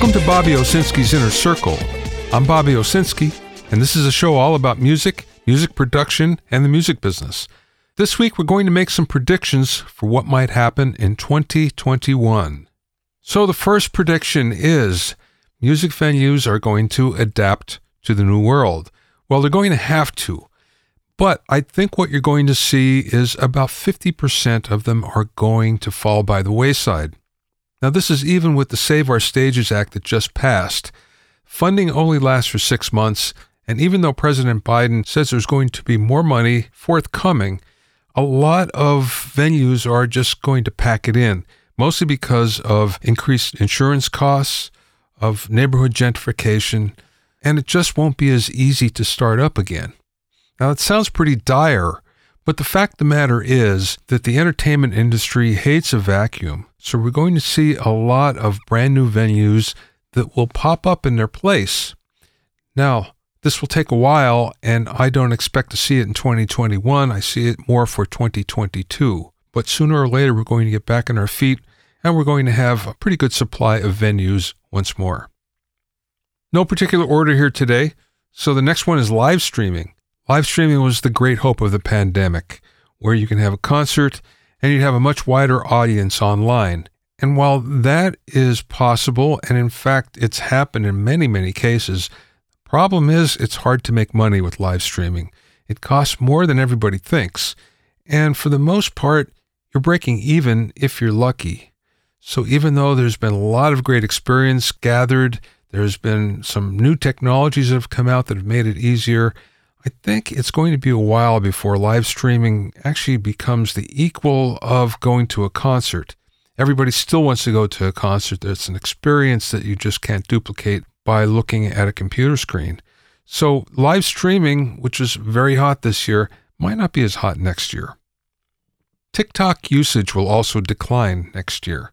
Welcome to Bobby Owsinski's Inner Circle. I'm Bobby Owsinski, and this is a show all about music, music production, and the music business. This week, we're going to make some predictions for what might happen in 2021. So, the first prediction is music venues are going to adapt to the new world. Well, they're going to have to. But I think what you're going to see is about 50% of them are going to fall by the wayside. Now, this is even with the Save Our Stages Act that just passed. Funding only lasts for six months, and even though President Biden says there's going to be more money forthcoming, a lot of venues are just going to pack it in, mostly because of increased insurance costs, of neighborhood gentrification, and it just won't be as easy to start up again. Now, it sounds pretty dire, but the fact of the matter is that the entertainment industry hates a vacuum. So we're going to see a lot of brand new venues that will pop up in their place. Now, this will take a while, and I don't expect to see it in 2021. I see it more for 2022. But sooner or later, we're going to get back on our feet and we're going to have a pretty good supply of venues once more. No particular order here today. So the next one is live streaming. Live streaming was the great hope of the pandemic, where you can have a concert and you'd have a much wider audience online. And while that is possible, and in fact, it's happened in many, many cases, the problem is it's hard to make money with live streaming. It costs more than everybody thinks. And for the most part, you're breaking even if you're lucky. So even though there's been a lot of great experience gathered, there's been some new technologies that have come out that have made it easier. I think it's going to be a while before live streaming actually becomes the equal of going to a concert. Everybody still wants to go to a concert. It's an experience that you just can't duplicate by looking at a computer screen. So, live streaming, which is very hot this year, might not be as hot next year. TikTok usage will also decline next year.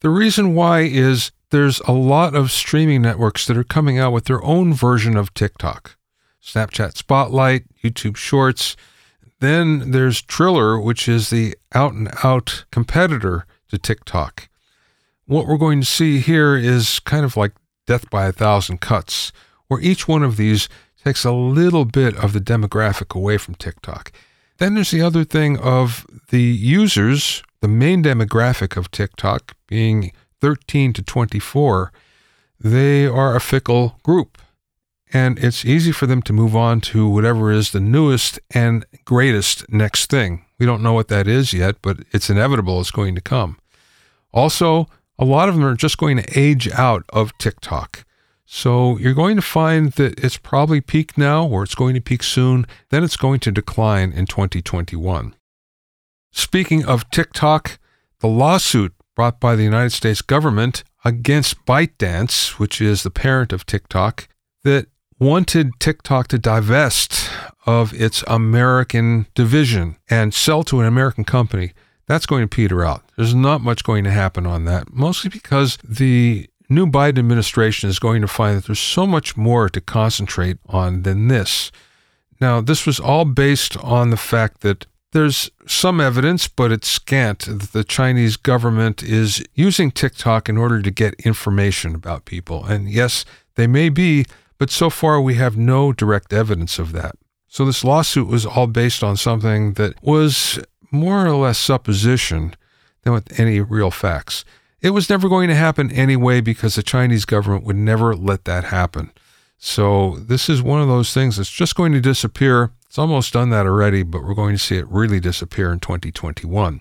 The reason why is there's a lot of streaming networks that are coming out with their own version of TikTok. Snapchat Spotlight, YouTube Shorts. Then there's Triller, which is the out and out competitor to TikTok. What we're going to see here is kind of like death by a thousand cuts, where each one of these takes a little bit of the demographic away from TikTok. Then there's the other thing of the users, the main demographic of TikTok being 13 to 24. They are a fickle group and it's easy for them to move on to whatever is the newest and greatest next thing. We don't know what that is yet, but it's inevitable it's going to come. Also, a lot of them are just going to age out of TikTok. So you're going to find that it's probably peaked now or it's going to peak soon, then it's going to decline in 2021. Speaking of TikTok, the lawsuit brought by the United States government against ByteDance, which is the parent of TikTok, that wanted TikTok to divest of its American division and sell to an American company, that's going to peter out. There's not much going to happen on that, mostly because the new Biden administration is going to find that there's so much more to concentrate on than this. Now, this was all based on the fact that there's some evidence, but it's scant, that the Chinese government is using TikTok in order to get information about people. And yes, they may be but so far, we have no direct evidence of that. So this lawsuit was all based on something that was more or less supposition than with any real facts. It was never going to happen anyway because the Chinese government would never let that happen. So this is one of those things that's just going to disappear. It's almost done that already, but we're going to see it really disappear in 2021.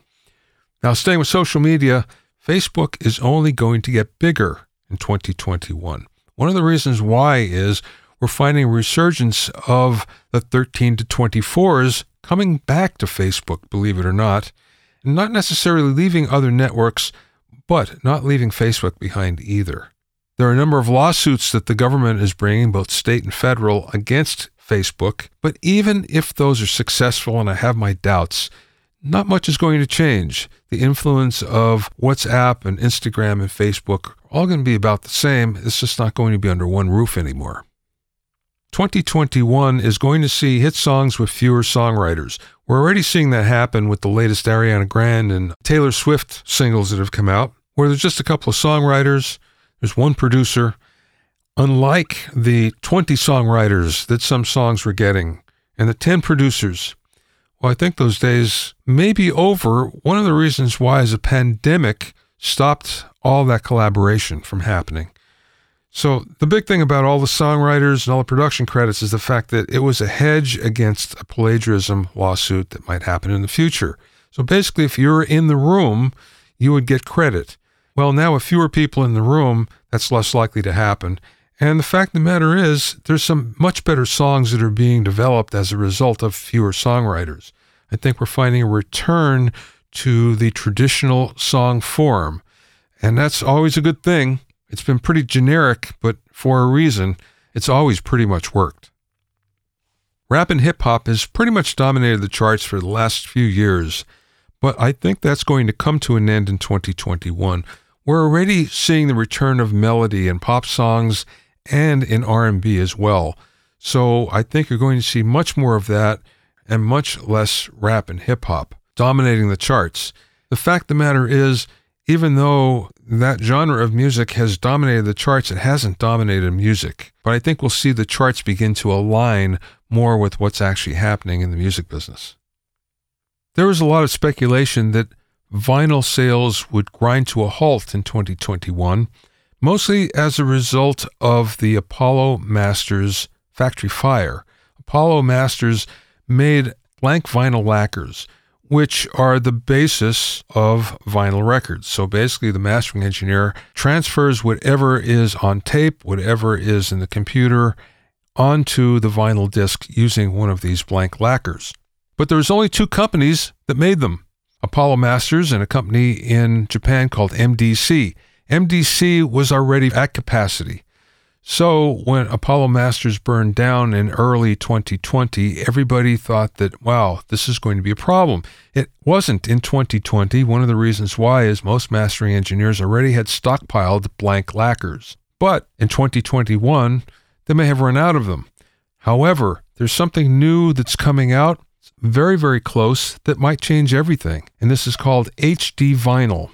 Now, staying with social media, Facebook is only going to get bigger in 2021. One of the reasons why is we're finding a resurgence of the 13 to 24s coming back to Facebook, believe it or not, not necessarily leaving other networks, but not leaving Facebook behind either. There are a number of lawsuits that the government is bringing, both state and federal, against Facebook, but even if those are successful, and I have my doubts, not much is going to change. The influence of WhatsApp and Instagram and Facebook are all going to be about the same. It's just not going to be under one roof anymore. 2021 is going to see hit songs with fewer songwriters. We're already seeing that happen with the latest Ariana Grande and Taylor Swift singles that have come out, where there's just a couple of songwriters. There's one producer. Unlike the 20 songwriters that some songs were getting and the 10 producers, well, I think those days may be over. One of the reasons why is a pandemic stopped all that collaboration from happening. So, the big thing about all the songwriters and all the production credits is the fact that it was a hedge against a plagiarism lawsuit that might happen in the future. So, basically, if you're in the room, you would get credit. Well, now with fewer people in the room, that's less likely to happen. And the fact of the matter is, there's some much better songs that are being developed as a result of fewer songwriters. I think we're finding a return to the traditional song form. And that's always a good thing. It's been pretty generic, but for a reason, it's always pretty much worked. Rap and hip hop has pretty much dominated the charts for the last few years, but I think that's going to come to an end in 2021. We're already seeing the return of melody in pop songs and in R&B as well. So I think you're going to see much more of that and much less rap and hip hop dominating the charts. The fact of the matter is, even though that genre of music has dominated the charts, it hasn't dominated music. But I think we'll see the charts begin to align more with what's actually happening in the music business. There was a lot of speculation that vinyl sales would grind to a halt in 2021 mostly as a result of the Apollo Masters factory fire. Apollo Masters made blank vinyl lacquers, which are the basis of vinyl records. So basically, the mastering engineer transfers whatever is on tape, whatever is in the computer, onto the vinyl disc using one of these blank lacquers. But there was only two companies that made them Apollo Masters and a company in Japan called MDC. MDC was already at capacity. So when Apollo Masters burned down in early 2020, everybody thought that, wow, this is going to be a problem. It wasn't in 2020. One of the reasons why is most mastering engineers already had stockpiled blank lacquers. But in 2021, they may have run out of them. However, there's something new that's coming out, very, very close, that might change everything. And this is called HD vinyl.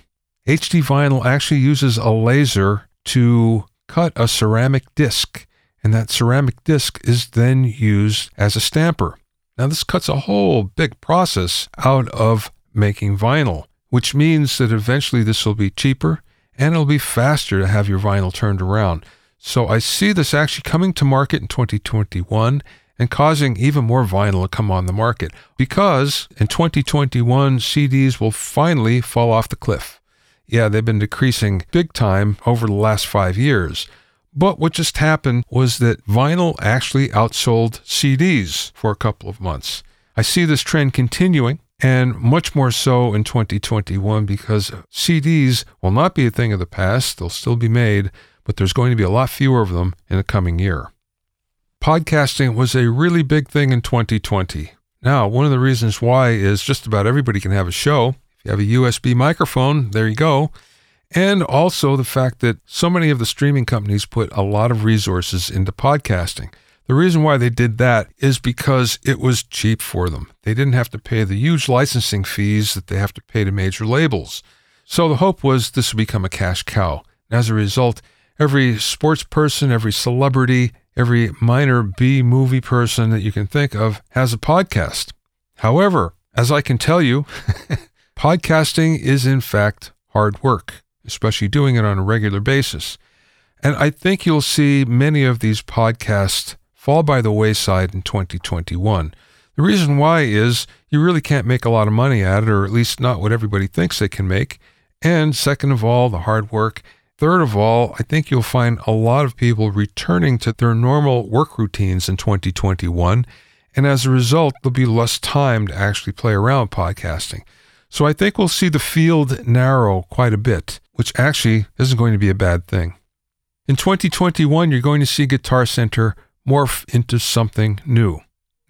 HD vinyl actually uses a laser to cut a ceramic disc, and that ceramic disc is then used as a stamper. Now, this cuts a whole big process out of making vinyl, which means that eventually this will be cheaper and it'll be faster to have your vinyl turned around. So I see this actually coming to market in 2021 and causing even more vinyl to come on the market because in 2021 CDs will finally fall off the cliff yeah, they've been decreasing big time over the last five years. But what just happened was that vinyl actually outsold CDs for a couple of months. I see this trend continuing and much more so in 2021 because CDs will not be a thing of the past. They'll still be made, but there's going to be a lot fewer of them in the coming year. Podcasting was a really big thing in 2020. Now, one of the reasons why is just about everybody can have a show you have a USB microphone, there you go. And also the fact that so many of the streaming companies put a lot of resources into podcasting. The reason why they did that is because it was cheap for them. They didn't have to pay the huge licensing fees that they have to pay to major labels. So the hope was this would become a cash cow. As a result, every sports person, every celebrity, every minor B movie person that you can think of has a podcast. However, as I can tell you, Podcasting is, in fact, hard work, especially doing it on a regular basis. And I think you'll see many of these podcasts fall by the wayside in 2021. The reason why is you really can't make a lot of money at it, or at least not what everybody thinks they can make. And second of all, the hard work. Third of all, I think you'll find a lot of people returning to their normal work routines in 2021. And as a result, there'll be less time to actually play around podcasting. So I think we'll see the field narrow quite a bit, which actually isn't going to be a bad thing. In 2021, you're going to see Guitar Center morph into something new.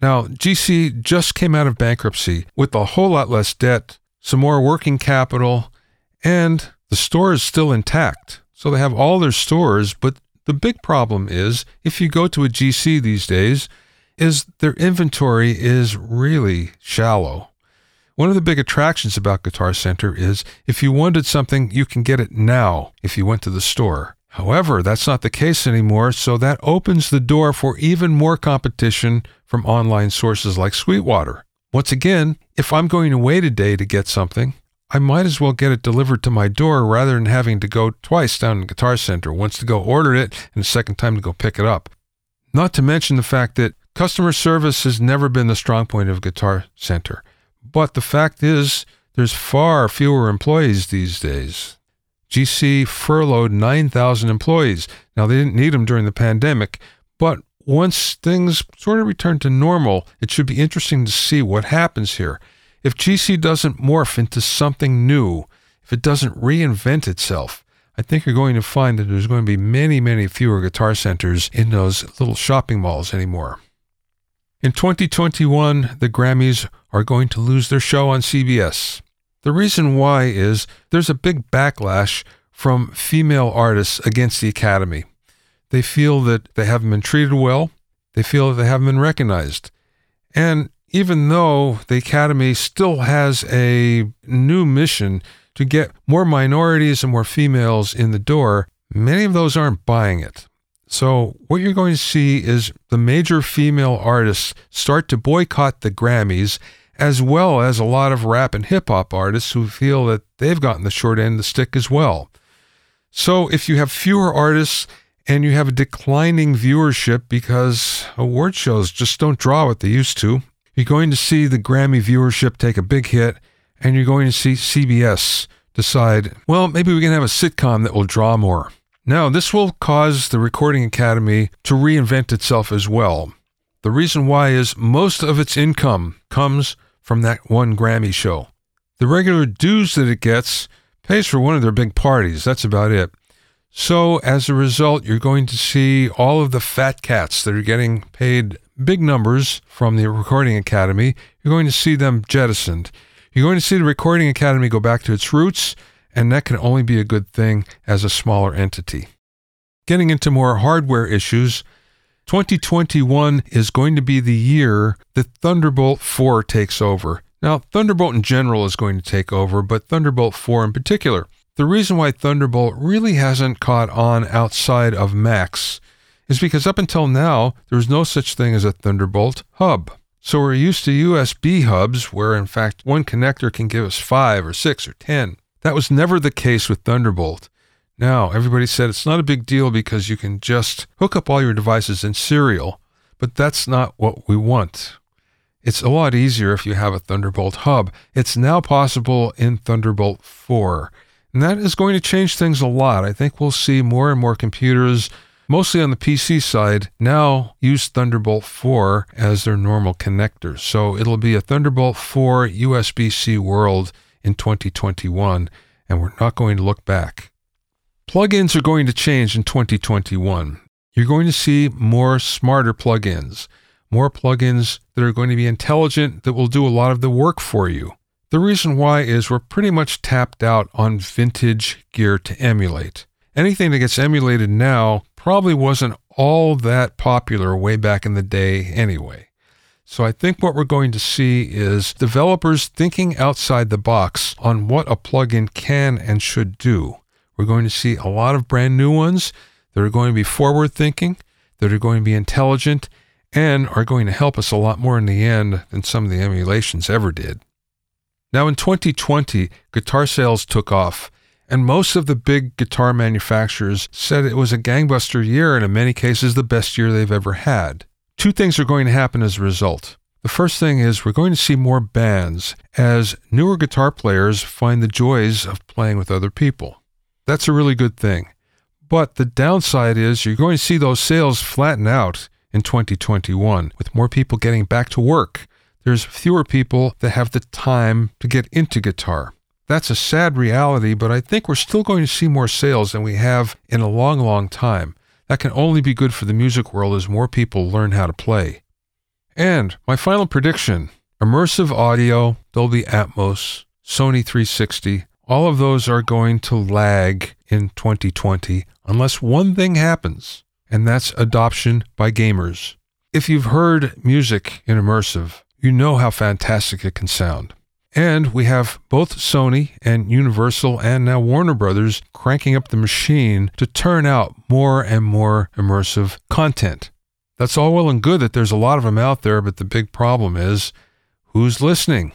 Now, GC just came out of bankruptcy with a whole lot less debt, some more working capital, and the store is still intact. So they have all their stores, but the big problem is if you go to a GC these days, is their inventory is really shallow. One of the big attractions about Guitar Center is if you wanted something, you can get it now if you went to the store. However, that's not the case anymore, so that opens the door for even more competition from online sources like Sweetwater. Once again, if I'm going to wait a day to get something, I might as well get it delivered to my door rather than having to go twice down to Guitar Center, once to go order it and a second time to go pick it up. Not to mention the fact that customer service has never been the strong point of Guitar Center. But the fact is, there's far fewer employees these days. GC furloughed 9,000 employees. Now, they didn't need them during the pandemic, but once things sort of return to normal, it should be interesting to see what happens here. If GC doesn't morph into something new, if it doesn't reinvent itself, I think you're going to find that there's going to be many, many fewer guitar centers in those little shopping malls anymore. In 2021, the Grammys are going to lose their show on CBS. The reason why is there's a big backlash from female artists against the Academy. They feel that they haven't been treated well, they feel that they haven't been recognized. And even though the Academy still has a new mission to get more minorities and more females in the door, many of those aren't buying it. So, what you're going to see is the major female artists start to boycott the Grammys as well as a lot of rap and hip hop artists who feel that they've gotten the short end of the stick as well. So if you have fewer artists and you have a declining viewership because award shows just don't draw what they used to, you're going to see the Grammy viewership take a big hit and you're going to see CBS decide, well, maybe we can have a sitcom that will draw more. Now, this will cause the Recording Academy to reinvent itself as well. The reason why is most of its income comes from that one Grammy show. The regular dues that it gets pays for one of their big parties. That's about it. So, as a result, you're going to see all of the fat cats that are getting paid big numbers from the Recording Academy. You're going to see them jettisoned. You're going to see the Recording Academy go back to its roots, and that can only be a good thing as a smaller entity. Getting into more hardware issues, 2021 is going to be the year that Thunderbolt 4 takes over. Now, Thunderbolt in general is going to take over, but Thunderbolt 4 in particular. The reason why Thunderbolt really hasn't caught on outside of Macs is because up until now, there was no such thing as a Thunderbolt hub. So we're used to USB hubs where, in fact, one connector can give us five or six or ten. That was never the case with Thunderbolt. Now, everybody said it's not a big deal because you can just hook up all your devices in serial, but that's not what we want. It's a lot easier if you have a Thunderbolt hub. It's now possible in Thunderbolt 4, and that is going to change things a lot. I think we'll see more and more computers, mostly on the PC side, now use Thunderbolt 4 as their normal connector. So it'll be a Thunderbolt 4 USB C world in 2021, and we're not going to look back. Plugins are going to change in 2021. You're going to see more smarter plugins, more plugins that are going to be intelligent that will do a lot of the work for you. The reason why is we're pretty much tapped out on vintage gear to emulate. Anything that gets emulated now probably wasn't all that popular way back in the day anyway. So I think what we're going to see is developers thinking outside the box on what a plugin can and should do. We're going to see a lot of brand new ones that are going to be forward thinking, that are going to be intelligent, and are going to help us a lot more in the end than some of the emulations ever did. Now, in 2020, guitar sales took off, and most of the big guitar manufacturers said it was a gangbuster year and, in many cases, the best year they've ever had. Two things are going to happen as a result. The first thing is we're going to see more bands as newer guitar players find the joys of playing with other people. That's a really good thing. But the downside is you're going to see those sales flatten out in 2021 with more people getting back to work. There's fewer people that have the time to get into guitar. That's a sad reality, but I think we're still going to see more sales than we have in a long, long time. That can only be good for the music world as more people learn how to play. And my final prediction immersive audio, Dolby Atmos, Sony 360, all of those are going to lag in 2020 unless one thing happens, and that's adoption by gamers. If you've heard music in immersive, you know how fantastic it can sound. And we have both Sony and Universal and now Warner Brothers cranking up the machine to turn out more and more immersive content. That's all well and good that there's a lot of them out there, but the big problem is who's listening?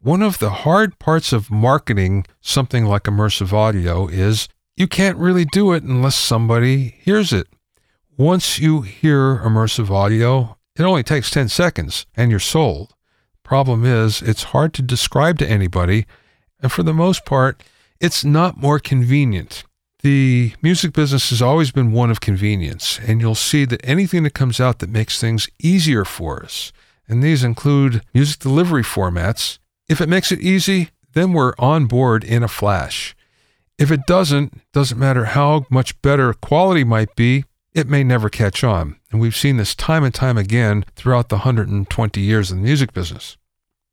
One of the hard parts of marketing something like immersive audio is you can't really do it unless somebody hears it. Once you hear immersive audio, it only takes 10 seconds and you're sold. Problem is, it's hard to describe to anybody, and for the most part, it's not more convenient. The music business has always been one of convenience, and you'll see that anything that comes out that makes things easier for us, and these include music delivery formats, if it makes it easy, then we're on board in a flash. If it doesn't, doesn't matter how much better quality might be, it may never catch on. And we've seen this time and time again throughout the 120 years of the music business.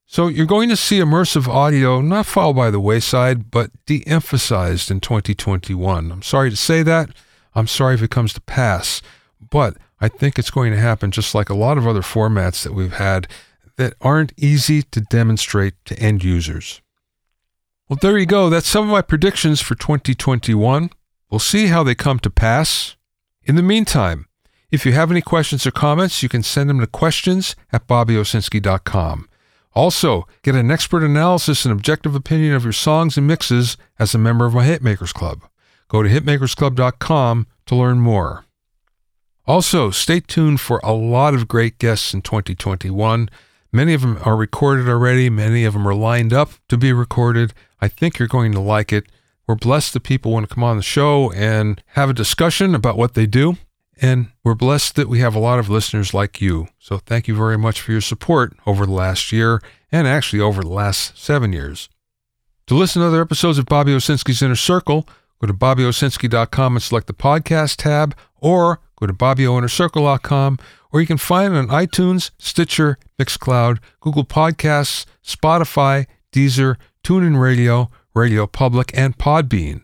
So you're going to see immersive audio not fall by the wayside, but de emphasized in 2021. I'm sorry to say that. I'm sorry if it comes to pass, but I think it's going to happen just like a lot of other formats that we've had that aren't easy to demonstrate to end users. Well, there you go. That's some of my predictions for 2021. We'll see how they come to pass. In the meantime, if you have any questions or comments, you can send them to questions at bobbyowsinski.com. Also, get an expert analysis and objective opinion of your songs and mixes as a member of my Hitmakers Club. Go to hitmakersclub.com to learn more. Also, stay tuned for a lot of great guests in 2021. Many of them are recorded already, many of them are lined up to be recorded. I think you're going to like it. We're blessed that people want to come on the show and have a discussion about what they do. And we're blessed that we have a lot of listeners like you. So thank you very much for your support over the last year and actually over the last seven years. To listen to other episodes of Bobby Owsinski's Inner Circle, go to bobbyowsinski.com and select the podcast tab, or go to bobbyoinnercircle.com, or you can find it on iTunes, Stitcher, Mixcloud, Google Podcasts, Spotify, Deezer, TuneIn Radio, Radio Public, and Podbean.